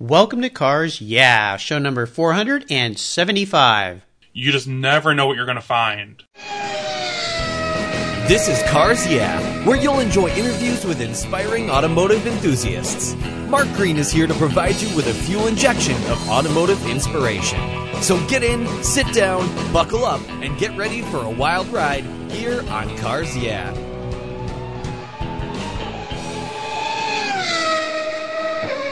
Welcome to Cars Yeah, show number 475. You just never know what you're going to find. This is Cars Yeah, where you'll enjoy interviews with inspiring automotive enthusiasts. Mark Green is here to provide you with a fuel injection of automotive inspiration. So get in, sit down, buckle up, and get ready for a wild ride here on Cars Yeah.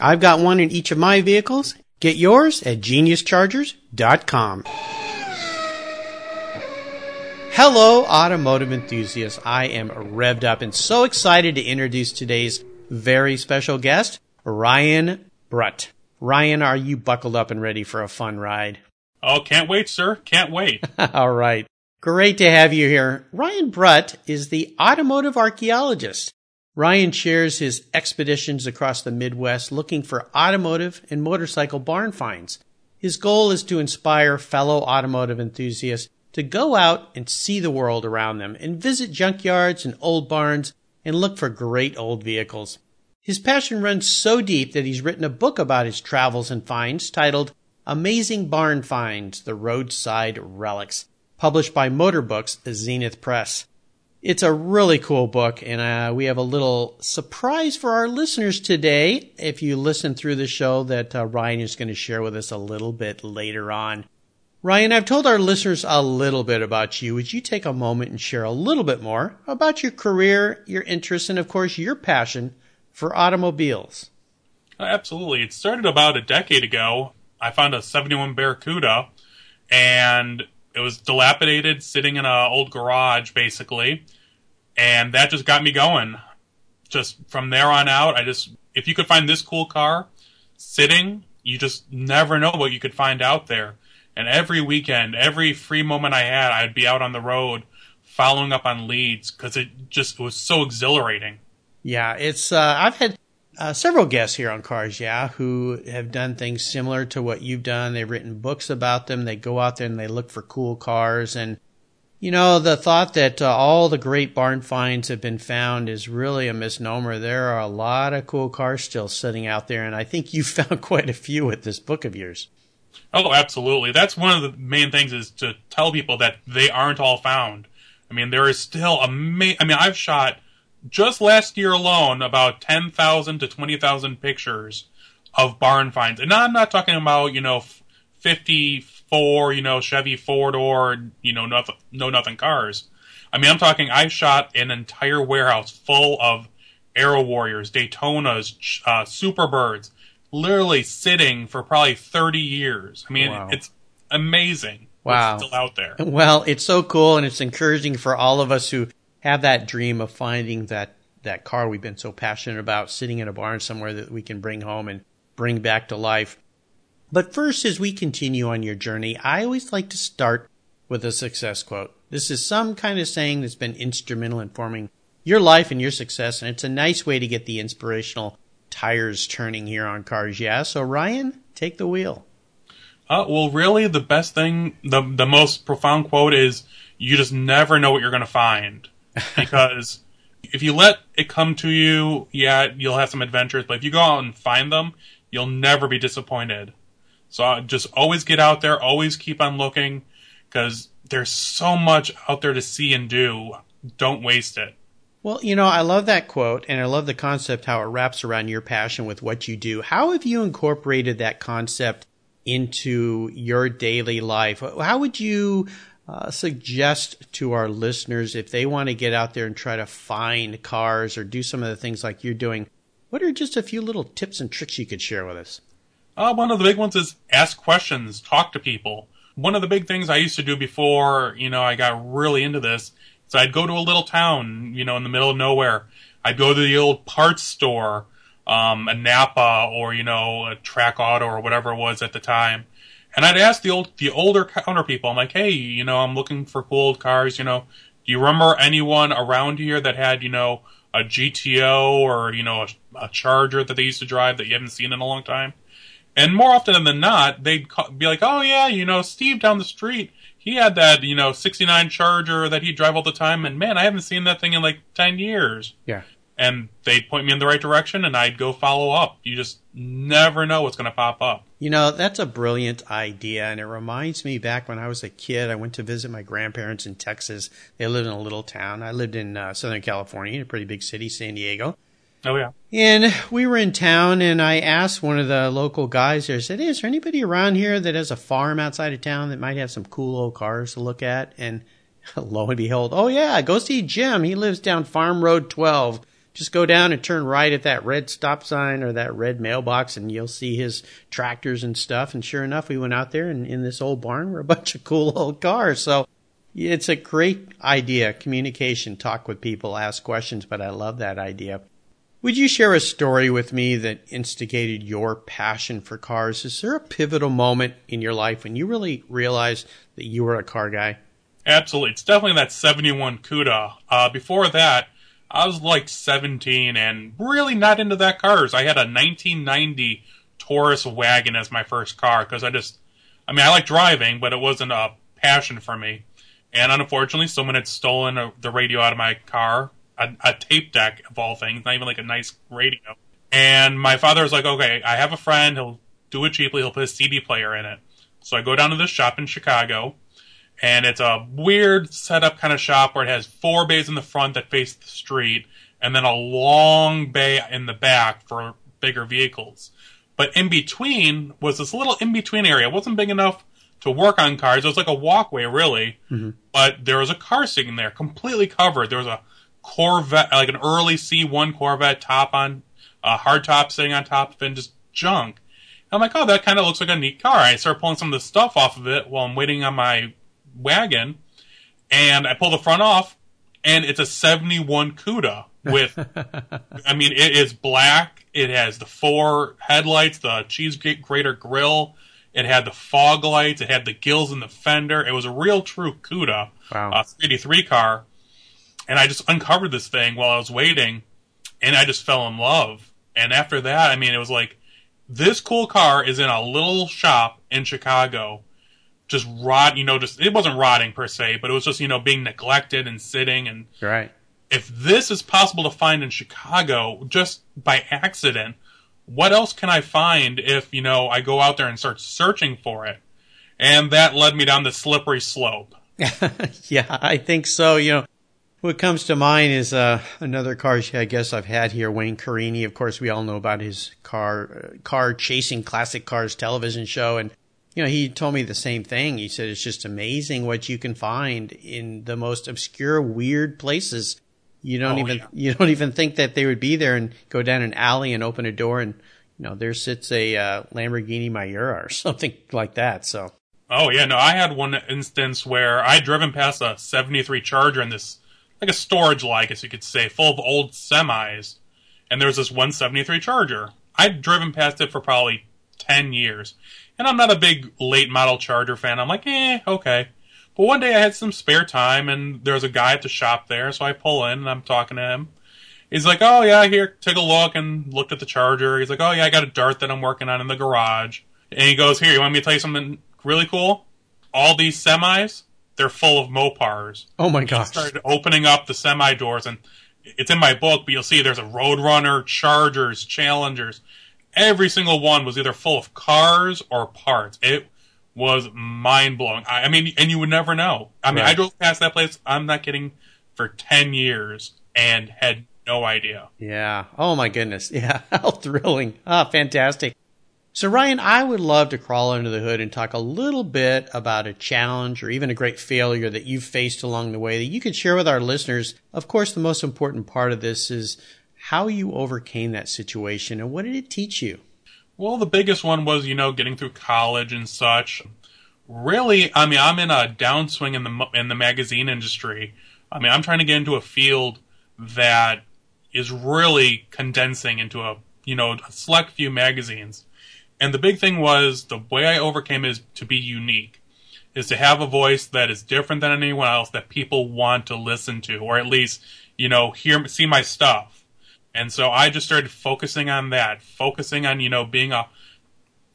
I've got one in each of my vehicles. Get yours at geniuschargers.com. Hello, automotive enthusiasts. I am revved up and so excited to introduce today's very special guest, Ryan Brutt. Ryan, are you buckled up and ready for a fun ride? Oh, can't wait, sir. Can't wait. All right. Great to have you here. Ryan Brutt is the automotive archaeologist. Ryan shares his expeditions across the Midwest looking for automotive and motorcycle barn finds. His goal is to inspire fellow automotive enthusiasts to go out and see the world around them and visit junkyards and old barns and look for great old vehicles. His passion runs so deep that he's written a book about his travels and finds titled Amazing Barn Finds The Roadside Relics, published by Motor Books Zenith Press. It's a really cool book, and uh, we have a little surprise for our listeners today. If you listen through the show, that uh, Ryan is going to share with us a little bit later on. Ryan, I've told our listeners a little bit about you. Would you take a moment and share a little bit more about your career, your interests, and of course your passion for automobiles? Absolutely. It started about a decade ago. I found a 71 Barracuda, and it was dilapidated, sitting in an old garage, basically. And that just got me going. Just from there on out, I just, if you could find this cool car sitting, you just never know what you could find out there. And every weekend, every free moment I had, I'd be out on the road following up on leads because it just was so exhilarating. Yeah, it's, uh, I've had uh, several guests here on Cars Yeah who have done things similar to what you've done. They've written books about them. They go out there and they look for cool cars. And, you know, the thought that uh, all the great barn finds have been found is really a misnomer. There are a lot of cool cars still sitting out there. And I think you found quite a few with this book of yours. Oh, absolutely. That's one of the main things is to tell people that they aren't all found. I mean, there is still a ma- I mean, I've shot just last year alone about 10,000 to 20,000 pictures of barn finds. And I'm not talking about, you know, 54, you know, Chevy four door, you know, nothing, no nothing cars. I mean, I'm talking, I shot an entire warehouse full of Aero Warriors, Daytonas, uh, Superbirds, literally sitting for probably 30 years. I mean, wow. it's amazing. Wow. still out there. Well, it's so cool and it's encouraging for all of us who have that dream of finding that that car we've been so passionate about sitting in a barn somewhere that we can bring home and bring back to life. But first, as we continue on your journey, I always like to start with a success quote. This is some kind of saying that's been instrumental in forming your life and your success, and it's a nice way to get the inspirational tires turning here on cars. Yeah. So Ryan, take the wheel. Uh, well, really, the best thing, the the most profound quote is, "You just never know what you're going to find." because if you let it come to you, yeah, you'll have some adventures, but if you go out and find them, you'll never be disappointed. So uh, just always get out there, always keep on looking, because there's so much out there to see and do. Don't waste it. Well, you know, I love that quote, and I love the concept how it wraps around your passion with what you do. How have you incorporated that concept into your daily life. How would you uh, suggest to our listeners if they want to get out there and try to find cars or do some of the things like you're doing? What are just a few little tips and tricks you could share with us? Uh, one of the big ones is ask questions, talk to people. One of the big things I used to do before, you know, I got really into this is I'd go to a little town, you know, in the middle of nowhere. I'd go to the old parts store, um, a Napa or, you know, a Trak Auto or whatever it was at the time. And I'd ask the old, the older counter people, I'm like, hey, you know, I'm looking for cool old cars, you know, do you remember anyone around here that had, you know, a GTO or, you know, a, a Charger that they used to drive that you haven't seen in a long time? And more often than not, they'd be like, "Oh yeah, you know, Steve down the street, he had that, you know, '69 Charger that he'd drive all the time, and man, I haven't seen that thing in like ten years." Yeah. And they'd point me in the right direction, and I'd go follow up. You just never know what's going to pop up. You know, that's a brilliant idea, and it reminds me back when I was a kid. I went to visit my grandparents in Texas. They lived in a little town. I lived in uh, Southern California, in a pretty big city, San Diego. Oh yeah. And we were in town, and I asked one of the local guys there. I said, hey, "Is there anybody around here that has a farm outside of town that might have some cool old cars to look at?" And lo and behold, oh yeah, go see Jim. He lives down Farm Road 12. Just go down and turn right at that red stop sign or that red mailbox, and you'll see his tractors and stuff. And sure enough, we went out there, and in this old barn were a bunch of cool old cars. So it's a great idea. Communication, talk with people, ask questions, but I love that idea. Would you share a story with me that instigated your passion for cars? Is there a pivotal moment in your life when you really realized that you were a car guy? Absolutely. It's definitely that 71 CUDA. Uh, before that, I was like 17 and really not into that cars. I had a 1990 Taurus wagon as my first car because I just, I mean, I like driving, but it wasn't a passion for me. And unfortunately, someone had stolen a, the radio out of my car a, a tape deck of all things, not even like a nice radio. And my father was like, okay, I have a friend. He'll do it cheaply. He'll put a CD player in it. So I go down to this shop in Chicago, and it's a weird setup kind of shop where it has four bays in the front that face the street, and then a long bay in the back for bigger vehicles. But in between was this little in between area. It wasn't big enough to work on cars. It was like a walkway, really. Mm-hmm. But there was a car sitting there, completely covered. There was a Corvette, like an early C1 Corvette top on, uh, hard top sitting on top of it, and just junk. I'm like, oh, that kind of looks like a neat car. I start pulling some of the stuff off of it while I'm waiting on my wagon, and I pull the front off, and it's a 71 CUDA with, I mean, it is black. It has the four headlights, the cheese grater grill. It had the fog lights. It had the gills in the fender. It was a real true CUDA, wow. uh, 83 car and I just uncovered this thing while I was waiting, and I just fell in love. And after that, I mean, it was like this cool car is in a little shop in Chicago, just rot. You know, just it wasn't rotting per se, but it was just you know being neglected and sitting. And right, if this is possible to find in Chicago just by accident, what else can I find if you know I go out there and start searching for it? And that led me down the slippery slope. yeah, I think so. You know, what comes to mind is uh, another car I guess I've had here, Wayne Carini. Of course, we all know about his car uh, car chasing classic cars television show, and you know he told me the same thing. He said it's just amazing what you can find in the most obscure, weird places. You don't oh, even yeah. you don't even think that they would be there, and go down an alley and open a door, and you know there sits a uh, Lamborghini Miura or something like that. So. Oh yeah, no, I had one instance where I'd driven past a '73 Charger in this like a storage like, guess you could say, full of old semis. And there was this 173 Charger. I'd driven past it for probably 10 years. And I'm not a big late model Charger fan. I'm like, eh, okay. But one day I had some spare time and there was a guy at the shop there, so I pull in and I'm talking to him. He's like, oh yeah, here, take a look and looked at the Charger. He's like, oh yeah, I got a Dart that I'm working on in the garage. And he goes, here, you want me to tell you something really cool? All these semis, they're full of Mopars. Oh my gosh! Started opening up the semi doors, and it's in my book. But you'll see there's a Roadrunner, Chargers, Challengers. Every single one was either full of cars or parts. It was mind blowing. I, I, mean, and you would never know. I mean, right. I drove past that place. I'm not kidding. For ten years and had no idea. Yeah. Oh my goodness. Yeah. How thrilling. Ah, fantastic. So, Ryan, I would love to crawl under the hood and talk a little bit about a challenge or even a great failure that you've faced along the way that you could share with our listeners. Of course, the most important part of this is how you overcame that situation and what did it teach you? Well, the biggest one was, you know, getting through college and such. Really, I mean, I'm in a downswing in the in the magazine industry. I mean, I'm trying to get into a field that is really condensing into a, you know, a select few magazines. And the big thing was the way I overcame is to be unique, is to have a voice that is different than anyone else that people want to listen to, or at least, you know, hear, see my stuff. And so I just started focusing on that, focusing on, you know, being a,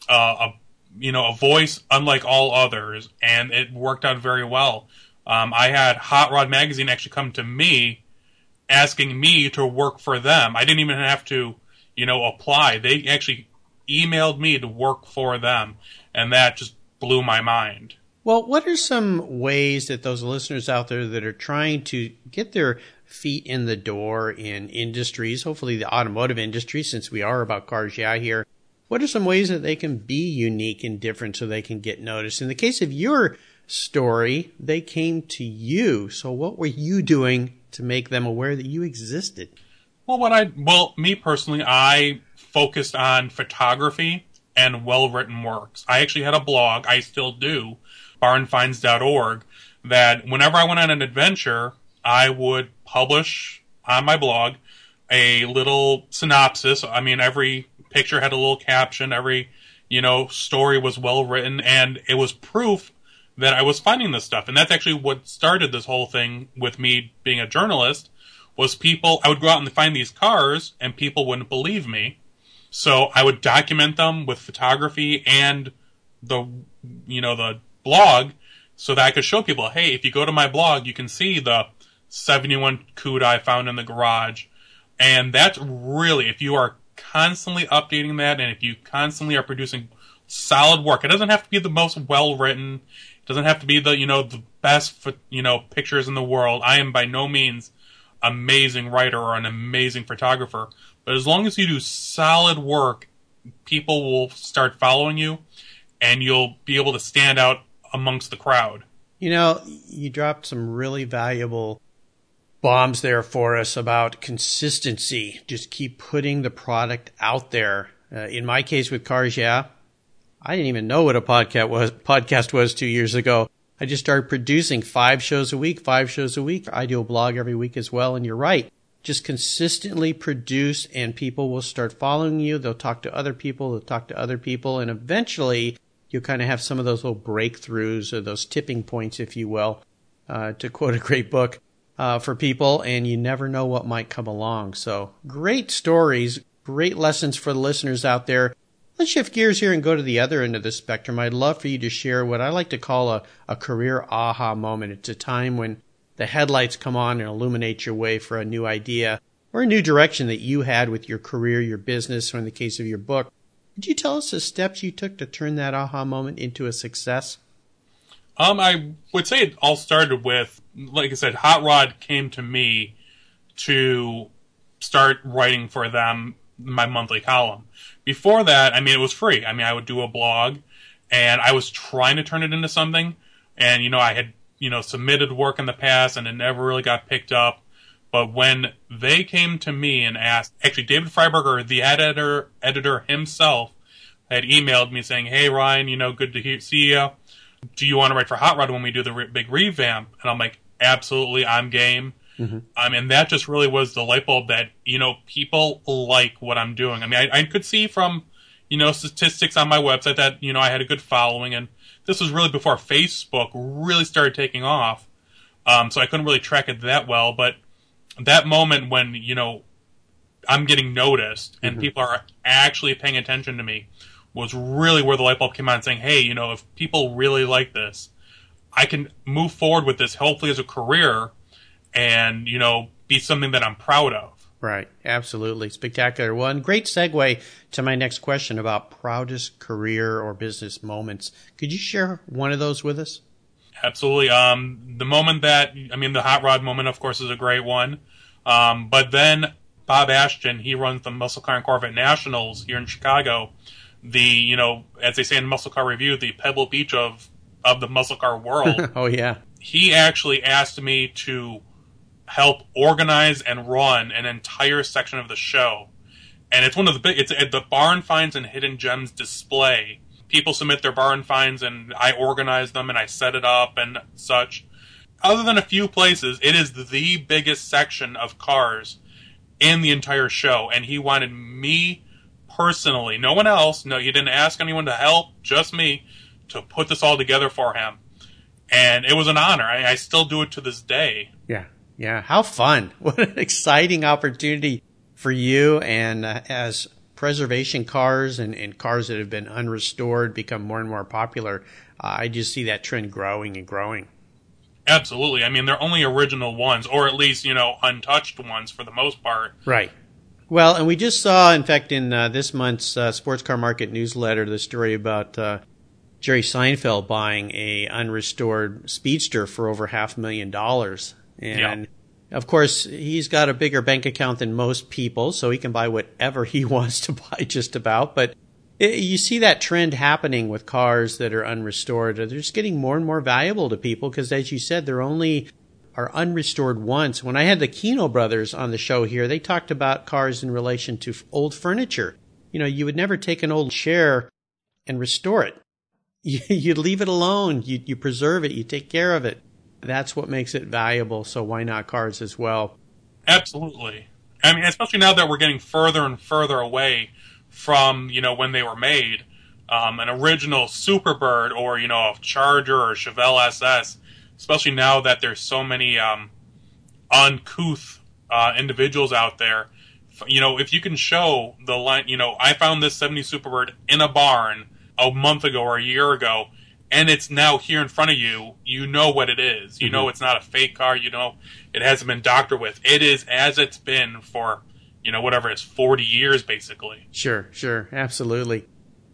a, a you know, a voice unlike all others. And it worked out very well. Um, I had Hot Rod Magazine actually come to me asking me to work for them. I didn't even have to, you know, apply. They actually emailed me to work for them, and that just blew my mind. Well, what are some ways that those listeners out there that are trying to get their feet in the door in industries, hopefully the automotive industry, since we are about cars, yeah, here, what are some ways that they can be unique and different so they can get noticed? In the case of your story, they came to you. So what were you doing to make them aware that you existed? Well, what I, well, me personally, I focused on photography and well written works. I actually had a blog, I still do, barnfinds.org, that whenever I went on an adventure, I would publish on my blog a little synopsis. I mean, every picture had a little caption, every, you know, story was well written, and it was proof that I was finding this stuff. And that's actually what started this whole thing with me being a journalist was people I would go out and find these cars and people wouldn't believe me. So I would document them with photography and the you know the blog so that I could show people, hey, if you go to my blog, you can see the 71 CUDA I found in the garage. And that's really if you are constantly updating that and if you constantly are producing solid work. It doesn't have to be the most well written. It doesn't have to be the, you know, the best, you know, pictures in the world. I am by no means amazing writer or an amazing photographer. But as long as you do solid work, people will start following you and you'll be able to stand out amongst the crowd. You know, you dropped some really valuable bombs there for us about consistency. Just keep putting the product out there. Uh, in my case with cars, yeah, I didn't even know what a podcast was. Podcast was two years ago. I just started producing five shows a week, five shows a week. I do a blog every week as well. And you're right just consistently produce and people will start following you. They'll talk to other people. They'll talk to other people. And eventually you'll kind of have some of those little breakthroughs or those tipping points, if you will, uh, to quote a great book, uh, for people. And you never know what might come along. So great stories, great lessons for the listeners out there. Let's shift gears here and go to the other end of the spectrum. I'd love for you to share what I like to call a, a career aha moment. It's a time when the headlights come on and illuminate your way for a new idea or a new direction that you had with your career, your business, or in the case of your book. Could you tell us the steps you took to turn that aha moment into a success? Um, I would say it all started with, like I said, Hot Rod came to me to start writing for them my monthly column. Before that, I mean, it was free. I mean, I would do a blog, and I was trying to turn it into something. And you know, I had you know, submitted work in the past and it never really got picked up. But when they came to me and asked, actually David Freiburger, the editor, editor himself, had emailed me saying, "Hey Ryan, you know, good to hear, see you. Do you want to write for Hot Rod when we do the re- big revamp?" And I'm like, "Absolutely, I'm game." Mm-hmm. Um, and that just really was the light bulb that you know people like what I'm doing. I mean, I, I could see from you know statistics on my website that you know I had a good following and this was really before Facebook really started taking off. Um, so I couldn't really track it that well, but that moment when, you know, I'm getting noticed and mm-hmm. people are actually paying attention to me was really where the light bulb came on saying, hey, you know, if people really like this, I can move forward with this hopefully as a career and, you know, be something that I'm proud of. Right. Absolutely. Spectacular. One great segue to my next question about proudest career or business moments. Could you share one of those with us? Absolutely. Um, the moment that, I mean, the hot rod moment, of course, is a great one. Um, but then Bob Ashton, he runs the Muscle Car and Corvette Nationals here in Chicago. the you know as they say in Muscle Car Review, the Pebble Beach of of the muscle car world. oh yeah. He actually asked me to help organize and run an entire section of the show, and it's one of the big. It's at the Barn Finds and Hidden Gems display. People submit their barn finds, and I organize them and I set it up and such. Other than a few places, it is the biggest section of cars in the entire show, and he wanted me personally, no one else, no, he didn't ask anyone to help, just me, to put this all together for him. And it was an honor. I, I still do it to this day. Yeah. How fun. What an exciting opportunity for you. And uh, as preservation cars and, and, cars that have been unrestored become more and more popular, uh, I just see that trend growing and growing. Absolutely. I mean, they're only original ones, or at least, you know, untouched ones for the most part. Right. Well, and we just saw, in fact, in uh, this month's uh, Sports Car Market newsletter, the story about uh, Jerry Seinfeld buying a unrestored Speedster for over half a million dollars, and of course he's got a bigger bank account than most people, so he can buy whatever he wants to buy, just about. But it, you see that trend happening with cars that are unrestored; they're just getting more and more valuable to people because, as you said, they're only are unrestored once. When I had the Keno brothers on the show here, they talked about cars in relation to old furniture. You know, you would never take an old chair and restore it you, you leave it alone. You, you preserve it. You take care of it. That's what makes it valuable. So why not cars as well? Absolutely. I mean, especially now that we're getting further and further away from, you know, when they were made. Um, an original Superbird or, you know, a Charger or Chevelle SS, especially now that there's so many um, uncouth uh, individuals out there. You know, if you can show the line, you know, I found this 70 Superbird in a barn a month ago or a year ago, and it's now here in front of you, you know what it is. You mm-hmm. know it's not a fake car. You know it hasn't been doctored with. It is as it's been for, you know, whatever it's 40 years basically. Sure, sure. Absolutely.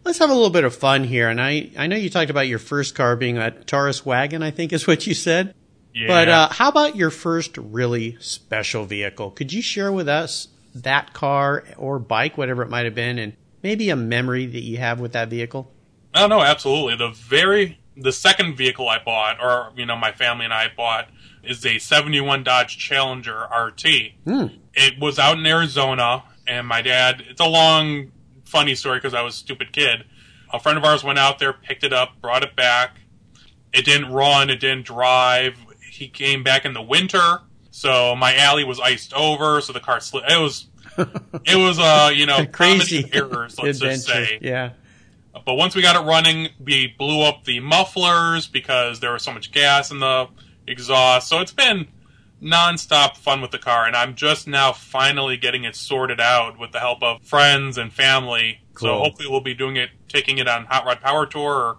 Let's have a little bit of fun here. And I, I know you talked about your first car being a Taurus wagon, I think is what you said. Yeah. But uh, how about your first really special vehicle? Could you share with us that car or bike, whatever it might have been, and maybe a memory that you have with that vehicle? Oh no, absolutely. The very the second vehicle I bought, or you know, my family and I bought, is a '71 Dodge Challenger RT. Mm. It was out in Arizona, and my dad. It's a long, funny story because I was a stupid kid. A friend of ours went out there, picked it up, brought it back. It didn't run. It didn't drive. He came back in the winter, so my alley was iced over, so the car slid. It was, it was, uh, you know, crazy errors. Let's adventure. just say, yeah. But once we got it running, we blew up the mufflers because there was so much gas in the exhaust. So it's been nonstop fun with the car, and I'm just now finally getting it sorted out with the help of friends and family. Cool. So hopefully we'll be doing it, taking it on Hot Rod Power Tour, or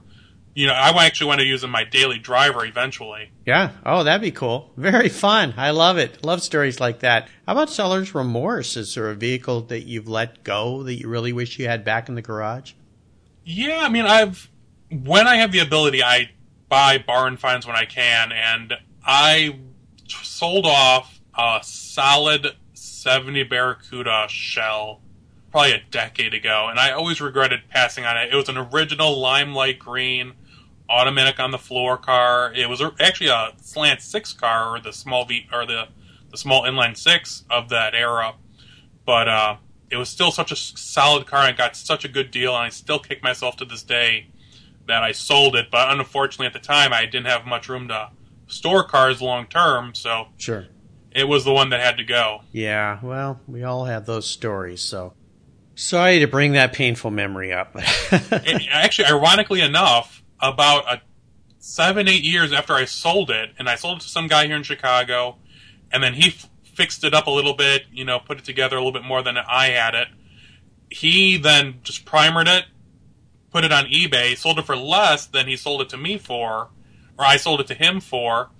you know, I actually want to use it in my daily driver eventually. Yeah. Oh, that'd be cool. Very fun. I love it. Love stories like that. How about seller's remorse? Is there a vehicle that you've let go that you really wish you had back in the garage? Yeah, I mean, I've when I have the ability, I buy barn finds when I can, and I sold off a solid 70 Barracuda shell probably a decade ago, and I always regretted passing on it. It was an original limelight green, automatic on the floor car. It was actually a slant six car, or the small V, or the the small inline six of that era. But uh, it was still such a solid car. I got such a good deal, and I still kick myself to this day that I sold it. But unfortunately, at the time, I didn't have much room to store cars long term, so sure, it was the one that had to go. Yeah, well, we all have those stories, so sorry to bring that painful memory up. it, actually, ironically enough, about a seven, eight years after I sold it, and I sold it to some guy here in Chicago, and then he fixed it up a little bit, you know, put it together a little bit more than I had it. He then just primered it, put it on eBay, sold it for less than he sold it to me for, or I sold it to him for,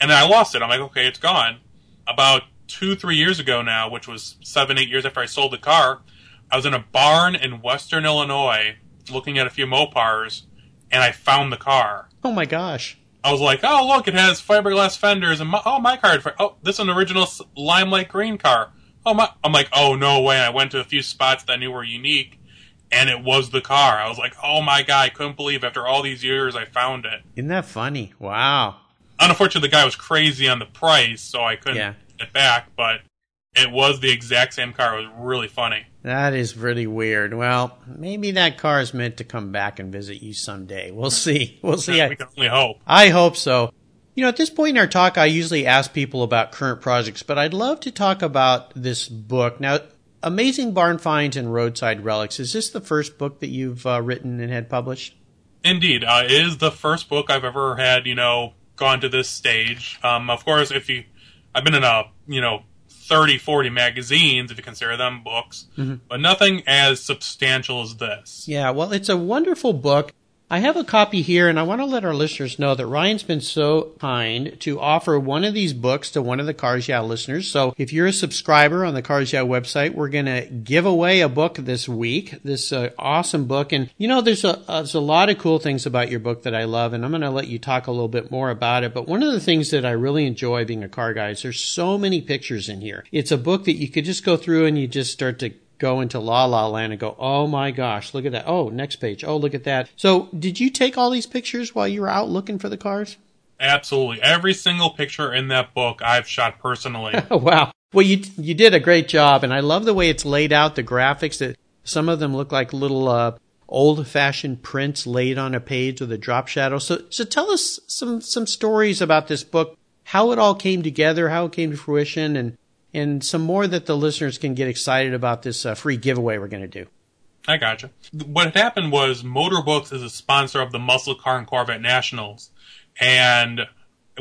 and then I lost it. I'm like, okay, it's gone. About two, three years ago now, which was seven, eight years after I sold the car, I was in a barn in western Illinois looking at a few Mopars, and I found the car. Oh my gosh. I was like, oh look, it has fiberglass fenders, and my, oh my car, oh this is an original limelight green car. Oh my, I'm like, oh no way. I went to a few spots that I knew were unique, and it was the car. I was like, oh my god, I couldn't believe after all these years I found it. Isn't that funny? Wow. Unfortunately, the guy was crazy on the price, so I couldn't Yeah. get it back, but it was the exact same car. It was really funny. That is really weird. Well, maybe that car is meant to come back and visit you someday. We'll see. We'll see. we can only hope. I hope so. You know, at this point in our talk, I usually ask people about current projects, but I'd love to talk about this book. Now, Amazing Barn Finds and Roadside Relics, is this the first book that you've uh, written and had published? Indeed, uh, it is the first book I've ever had, you know, gone to this stage. Um, of course, if you, I've been in a, you know, 30, 40 magazines, if you consider them books, mm-hmm. but nothing as substantial as this. Yeah, well, it's a wonderful book. I have a copy here, and I want to let our listeners know that Ryan's been so kind to offer one of these books to one of the Cars Yeah listeners. So if you're a subscriber on the Cars Yeah website, we're going to give away a book this week, this uh, awesome book. And, you know, there's a, there's a lot of cool things about your book that I love, and I'm going to let you talk a little bit more about it. But one of the things that I really enjoy being a car guy is there's so many pictures in here. It's a book that you could just go through and you just start to go into La La Land and go, oh my gosh, look at that. Oh, next page. Oh, look at that. So, did you take all these pictures while you were out looking for the cars? Absolutely. Every single picture in that book I've shot personally. Oh, wow. Well, you you did a great job, and I love the way it's laid out. The graphics that some of them look like little uh, old-fashioned prints laid on a page with a drop shadow. So, so tell us some some stories about this book, how it all came together, how it came to fruition, and and some more that the listeners can get excited about this uh, free giveaway we're going to do. I gotcha. What happened was Motor Books is a sponsor of the Muscle Car and Corvette Nationals. And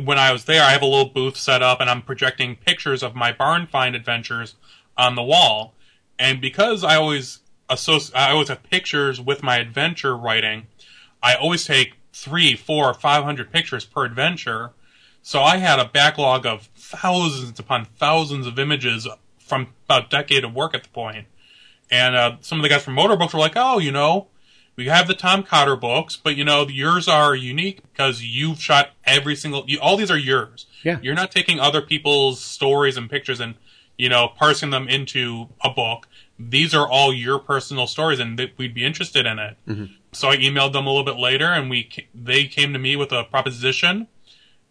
when I was there, I have a little booth set up and I'm projecting pictures of my barn find adventures on the wall. And because I always associ- I always have pictures with my adventure writing, I always take three, four, five hundred pictures per adventure. So I had a backlog of thousands upon thousands of images from about a decade of work at the point. And uh, some of the guys from Motor Books were like, "Oh, you know, we have the Tom Cotter books, but you know, yours are unique because you've shot every single. You, all these are yours. Yeah. You're not taking other people's stories and pictures and you know parsing them into a book. These are all your personal stories, and th- we'd be interested in it." So I emailed them a little bit later, and we they came to me with a proposition,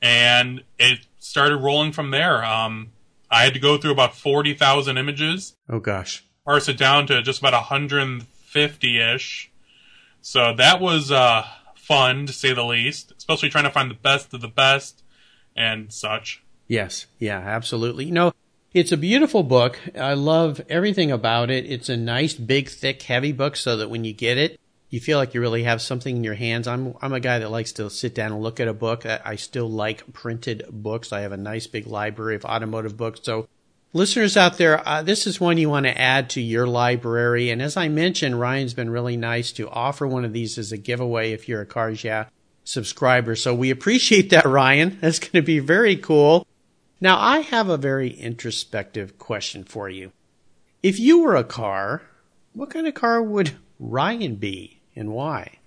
and it started rolling from there. Um, I had to go through about forty thousand images Oh gosh. parse it down to just about 150 ish. So that was uh, fun to say the least, especially trying to find the best of the best and such. Yes, yeah, absolutely. You know, it's a beautiful book. I love everything about it. It's a nice, big, thick, heavy book so that when you get it, you feel like you really have something in your hands. I'm I'm a guy that likes to sit down and look at a book. I, still like printed books. I have a nice big library of automotive books. So, listeners out there, uh, this is one you want to add to your library. And as I mentioned, Ryan's been really nice to offer one of these as a giveaway if you're a Cars Yeah subscriber. So we appreciate that, Ryan. That's going to be very cool. Now, I have a very introspective question for you. If you were a car, what kind of car would Ryan be and why?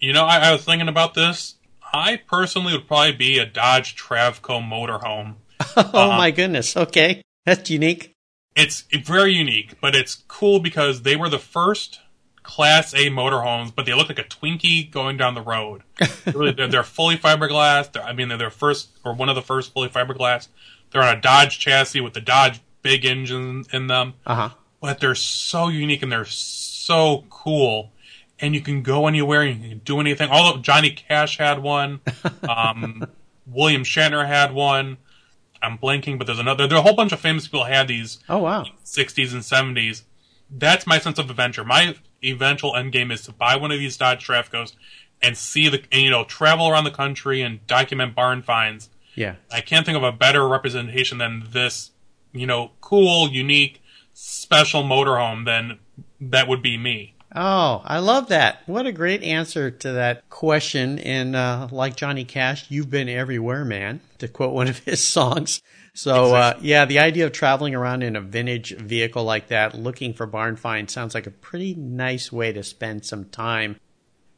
You know, I, I was thinking about this. I personally would probably be a Dodge Travco motorhome. oh my goodness. Okay. That's unique. It's very unique, but it's cool because they were the first Class A motorhomes, but they look like a Twinkie going down the road. really, they're, they're fully fiberglass. They're, I mean, they're their first or one of the first fully fiberglass. They're on a Dodge chassis with the Dodge big engine in them, Uh huh. but they're so unique and they're so cool. And you can go anywhere and you can do anything. All of Johnny Cash had one. Um, William Shatner had one. I'm blanking, but there's another. There are a whole bunch of famous people had these Oh, wow. 60s and 70s. That's my sense of adventure. My eventual end game is to buy one of these Dodge Travcos and see the, and, you know, travel around the country and document barn finds. Yeah. I can't think of a better representation than this, you know, cool, unique, special motorhome than that would be me. Oh, I love that. What a great answer to that question. And uh, like Johnny Cash, you've been everywhere, man, to quote one of his songs. So, uh, yeah, the idea of traveling around in a vintage vehicle like that, looking for barn finds, sounds like a pretty nice way to spend some time.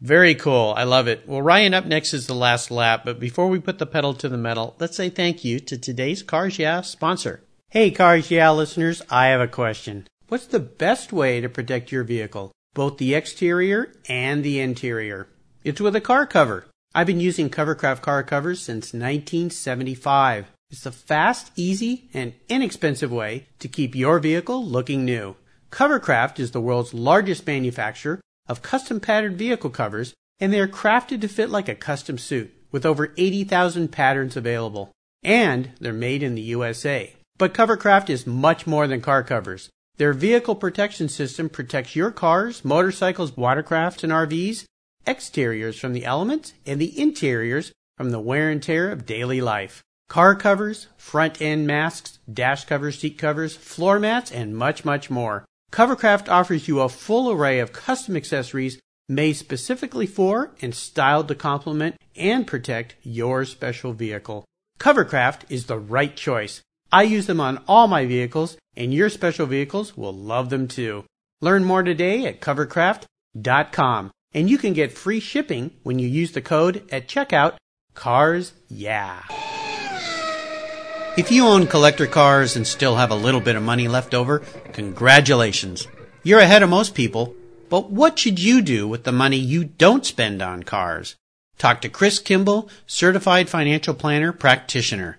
Very cool. I love it. Well, Ryan, up next is the last lap. But before we put the pedal to the metal, let's say thank you to today's Cars Yeah sponsor. Hey, Cars Yeah listeners, I have a question. What's the best way to protect your vehicle? Both the exterior and the interior. It's with a car cover. I've been using Covercraft car covers since 1975. It's a fast, easy, and inexpensive way to keep your vehicle looking new. Covercraft is the world's largest manufacturer of custom patterned vehicle covers, and they are crafted to fit like a custom suit with over 80,000 patterns available. And they're made in the USA. But Covercraft is much more than car covers. Their vehicle protection system protects your cars, motorcycles, watercrafts, and RVs, exteriors from the elements, and the interiors from the wear and tear of daily life. Car covers, front end masks, dash covers, seat covers, floor mats, and much, much more. Covercraft offers you a full array of custom accessories made specifically for and styled to complement and protect your special vehicle. Covercraft is the right choice. I use them on all my vehicles, and your special vehicles will love them too. Learn more today at covercraft.com, and you can get free shipping when you use the code at checkout CARS Yeah. If you own collector cars and still have a little bit of money left over, congratulations. You're ahead of most people, but what should you do with the money you don't spend on cars? Talk to Chris Kimball, certified financial planner practitioner.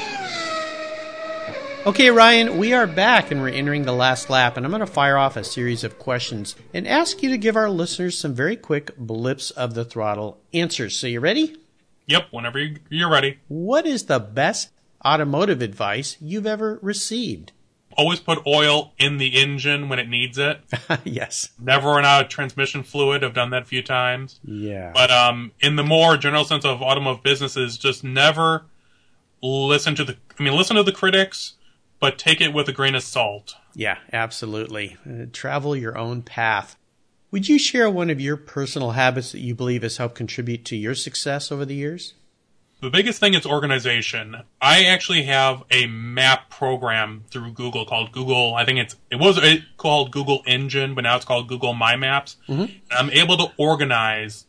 Okay, Ryan, we are back and we're entering the last lap, and I'm going to fire off a series of questions and ask you to give our listeners some very quick blips of the throttle answers. So, you ready? Yep, whenever you're ready. What is the best automotive advice you've ever received? Always put oil in the engine when it needs it. yes. Never run out of transmission fluid. I've done that a few times. Yeah. But um, in the more general sense of automotive businesses, just never listen to the. I mean, listen to the critics, but take it with a grain of salt. Yeah, absolutely. Uh, travel your own path. Would you share one of your personal habits that you believe has helped contribute to your success over the years? The biggest thing is organization. I actually have a map program through Google called Google. I think it's it was called Google Engine, but now it's called Google My Maps. Mm-hmm. I'm able to organize.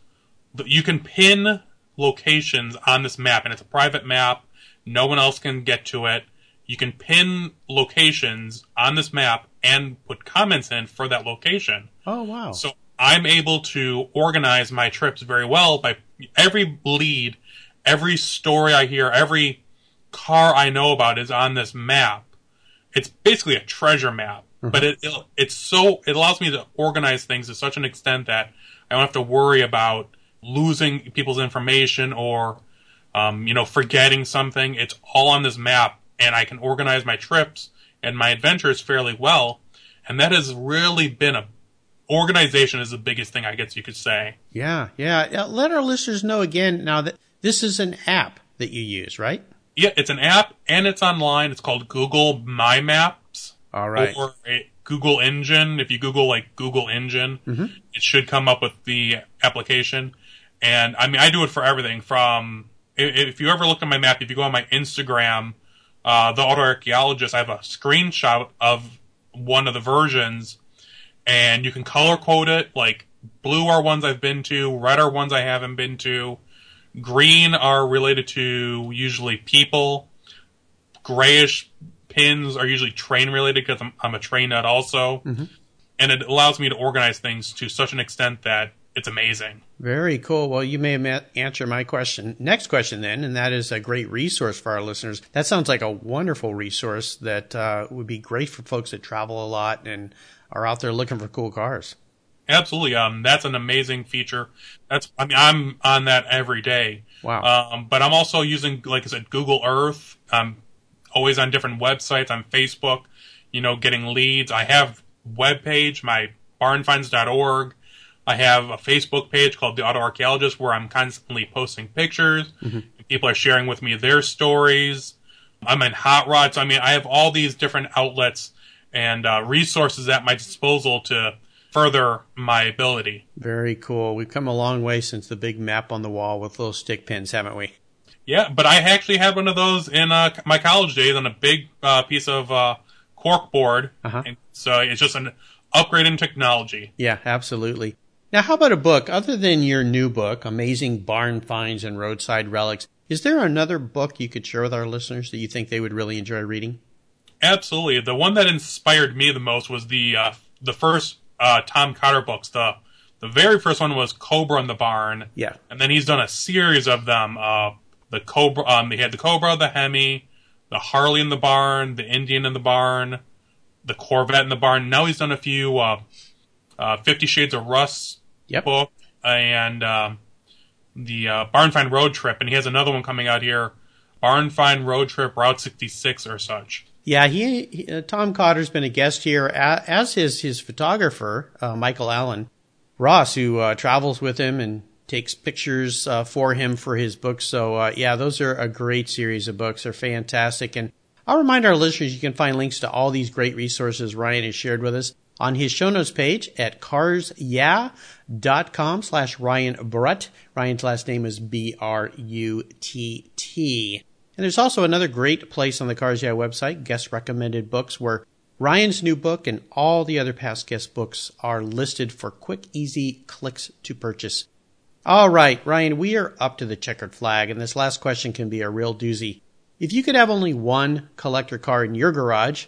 You can pin locations on this map, and it's a private map. No one else can get to it. You can pin locations on this map and put comments in for that location. Oh wow! So I'm able to organize my trips very well by every lead every story I hear, every car I know about is on this map. It's basically a treasure map, mm-hmm. but it, it, it's so it allows me to organize things to such an extent that I don't have to worry about losing people's information or um, you know forgetting something. It's all on this map, and I can organize my trips and my adventures fairly well. And that has really been a organization is the biggest thing I guess you could say. Yeah, yeah. Let our listeners know again now that this is an app that you use, right? Yeah, it's an app and it's online. It's called Google My Maps. All right. Or Google Engine. If you Google like Google Engine, mm-hmm. it should come up with the application. And I mean, I do it for everything from if you ever look at my map, if you go on my Instagram, uh, the auto archaeologist, I have a screenshot of one of the versions and you can color code it. Like blue are ones I've been to, red are ones I haven't been to. Green are related to usually people. Grayish pins are usually train related because I'm, I'm, a train nut also. Mm-hmm. And it allows me to organize things to such an extent that it's amazing. Very cool. Well, you may have answered my question. Next question, then, and that is a great resource for our listeners. That sounds like a wonderful resource that uh, would be great for folks that travel a lot and are out there looking for cool cars. Absolutely. Um, that's an amazing feature. That's, I mean, I'm on that every day. Wow. Um, but I'm also using, like I said, Google Earth. I'm always on different websites, on Facebook, you know, getting leads. I have web page, my barnfinds.org. I have a Facebook page called The Auto Archaeologist where I'm constantly posting pictures. Mm-hmm. People are sharing with me their stories. I'm in Hot Rods. I mean, I have all these different outlets and uh, resources at my disposal to further my ability. Very cool. We've come a long way since the big map on the wall with little stick pins, haven't we? Yeah, but I actually had one of those in uh, my college days on a big uh, piece of uh, cork board. Uh-huh. And so it's just an upgrade in technology. Yeah, absolutely. Now, how about a book other than your new book, Amazing Barn Finds and Roadside Relics? Is there another book you could share with our listeners that you think they would really enjoy reading? Absolutely. The one that inspired me the most was the uh, the first uh, Tom Cotter books. The the very first one was Cobra in the Barn. Yeah. And then he's done a series of them. Uh, the Cobra, um, he had the Cobra, the Hemi, the Harley in the Barn, the Indian in the Barn, the Corvette in the Barn. Now he's done a few uh, uh, Fifty Shades of Rust Yep. book and um, the uh, Barn Find Road Trip, and he has another one coming out here, Barn Find Road Trip Route 66 or such. Yeah, he, he uh, Tom Cotter's been a guest here, as is his photographer, uh, Michael Alan Ross, who uh, travels with him and takes pictures uh, for him for his books. So, uh, yeah, those are a great series of books. They're fantastic. And I'll remind our listeners you can find links to all these great resources Ryan has shared with us on his show notes page at carsyeah.com slash Ryan Brutt. Ryan's last name is B-R-U-T-T. And there's also another great place on the Cars Yeah website, guest recommended books, where Ryan's new book and all the other past guest books are listed for quick, easy clicks to purchase. All right, Ryan, we are up to the checkered flag, and this last question can be a real doozy. If you could have only one collector car in your garage,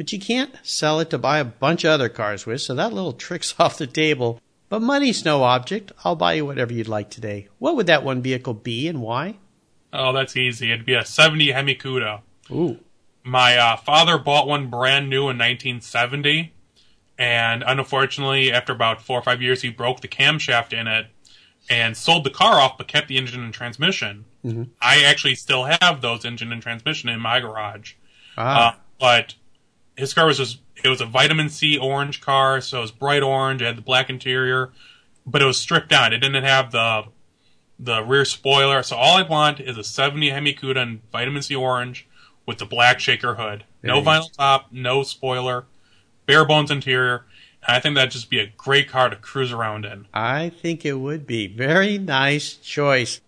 but you can't sell it to buy a bunch of other cars with, so that little trick's off the table. But money's no object. I'll buy you whatever you'd like today. What would that one vehicle be and why? Oh, that's easy. It'd be a 70 Hemi Cuda. Ooh. My uh, father bought one brand new in 1970, and unfortunately, after about four or five years, he broke the camshaft in it and sold the car off, but kept the engine and transmission. Mm-hmm. I actually still have those engine and transmission in my garage. Ah, Uh, but his car was just it was a vitamin C orange car, so it was bright orange. It had the black interior, but it was stripped down. It didn't have the the rear spoiler. So all I want is a 70 Hemi Cuda in vitamin C orange with the black shaker hood. No vinyl top, no spoiler, bare bones interior. And I think that'd just be a great car to cruise around in. I think it would be. Very nice choice.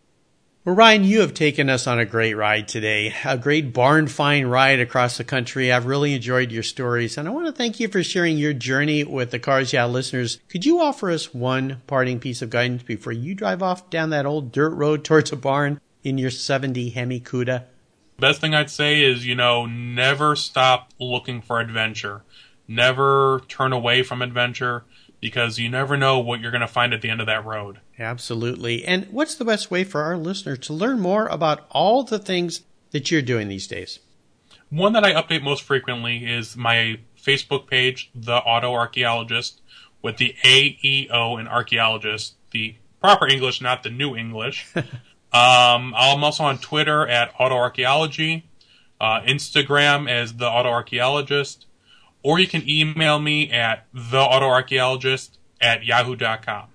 Well, Ryan, you have taken us on a great ride today, a great barn find ride across the country. I've really enjoyed your stories, and I want to thank you for sharing your journey with the Cars Yeah listeners. Could you offer us one parting piece of guidance before you drive off down that old dirt road towards a barn in your 70 Hemi Cuda? Best thing I'd say is, you know, never stop looking for adventure. Never turn away from adventure because you never know what you're going to find at the end of that road. Absolutely. And what's the best way for our listeners to learn more about all the things that you're doing these days? One that I update most frequently is my Facebook page, The Auto Archaeologist, with the AEO in archaeologist, the proper English, not the new English. um, I'm also on Twitter at Auto Archaeology, uh, Instagram as The Auto Archaeologist, or you can email me at theautoarchaeologist at yahoo.com.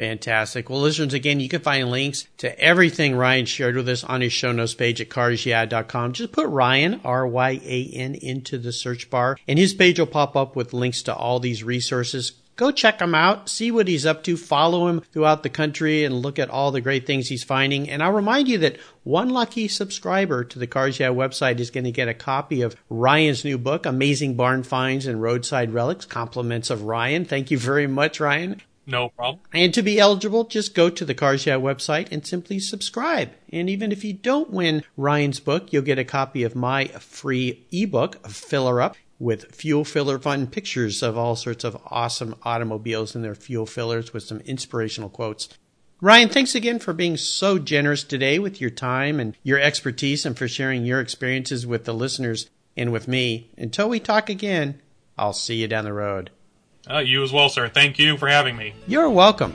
Fantastic. Well, listeners, again, you can find links to everything Ryan shared with us on his show notes page at carsyeah.com. Just put Ryan, R-Y-A-N, into the search bar, and his page will pop up with links to all these resources. Go check him out, see what he's up to, follow him throughout the country, and look at all the great things he's finding. And I'll remind you that one lucky subscriber to the Cars Yeah website is going to get a copy of Ryan's new book, Amazing Barn Finds and Roadside Relics, compliments of Ryan. Thank you very much, Ryan. No problem. And to be eligible, just go to the Cars Yeah website and simply subscribe. And even if you don't win Ryan's book, you'll get a copy of my free ebook, Filler Up, with fuel filler fun pictures of all sorts of awesome automobiles and their fuel fillers with some inspirational quotes. Ryan, thanks again for being so generous today with your time and your expertise and for sharing your experiences with the listeners and with me. Until we talk again, I'll see you down the road. Uh, you as well, sir. Thank you for having me. You're welcome.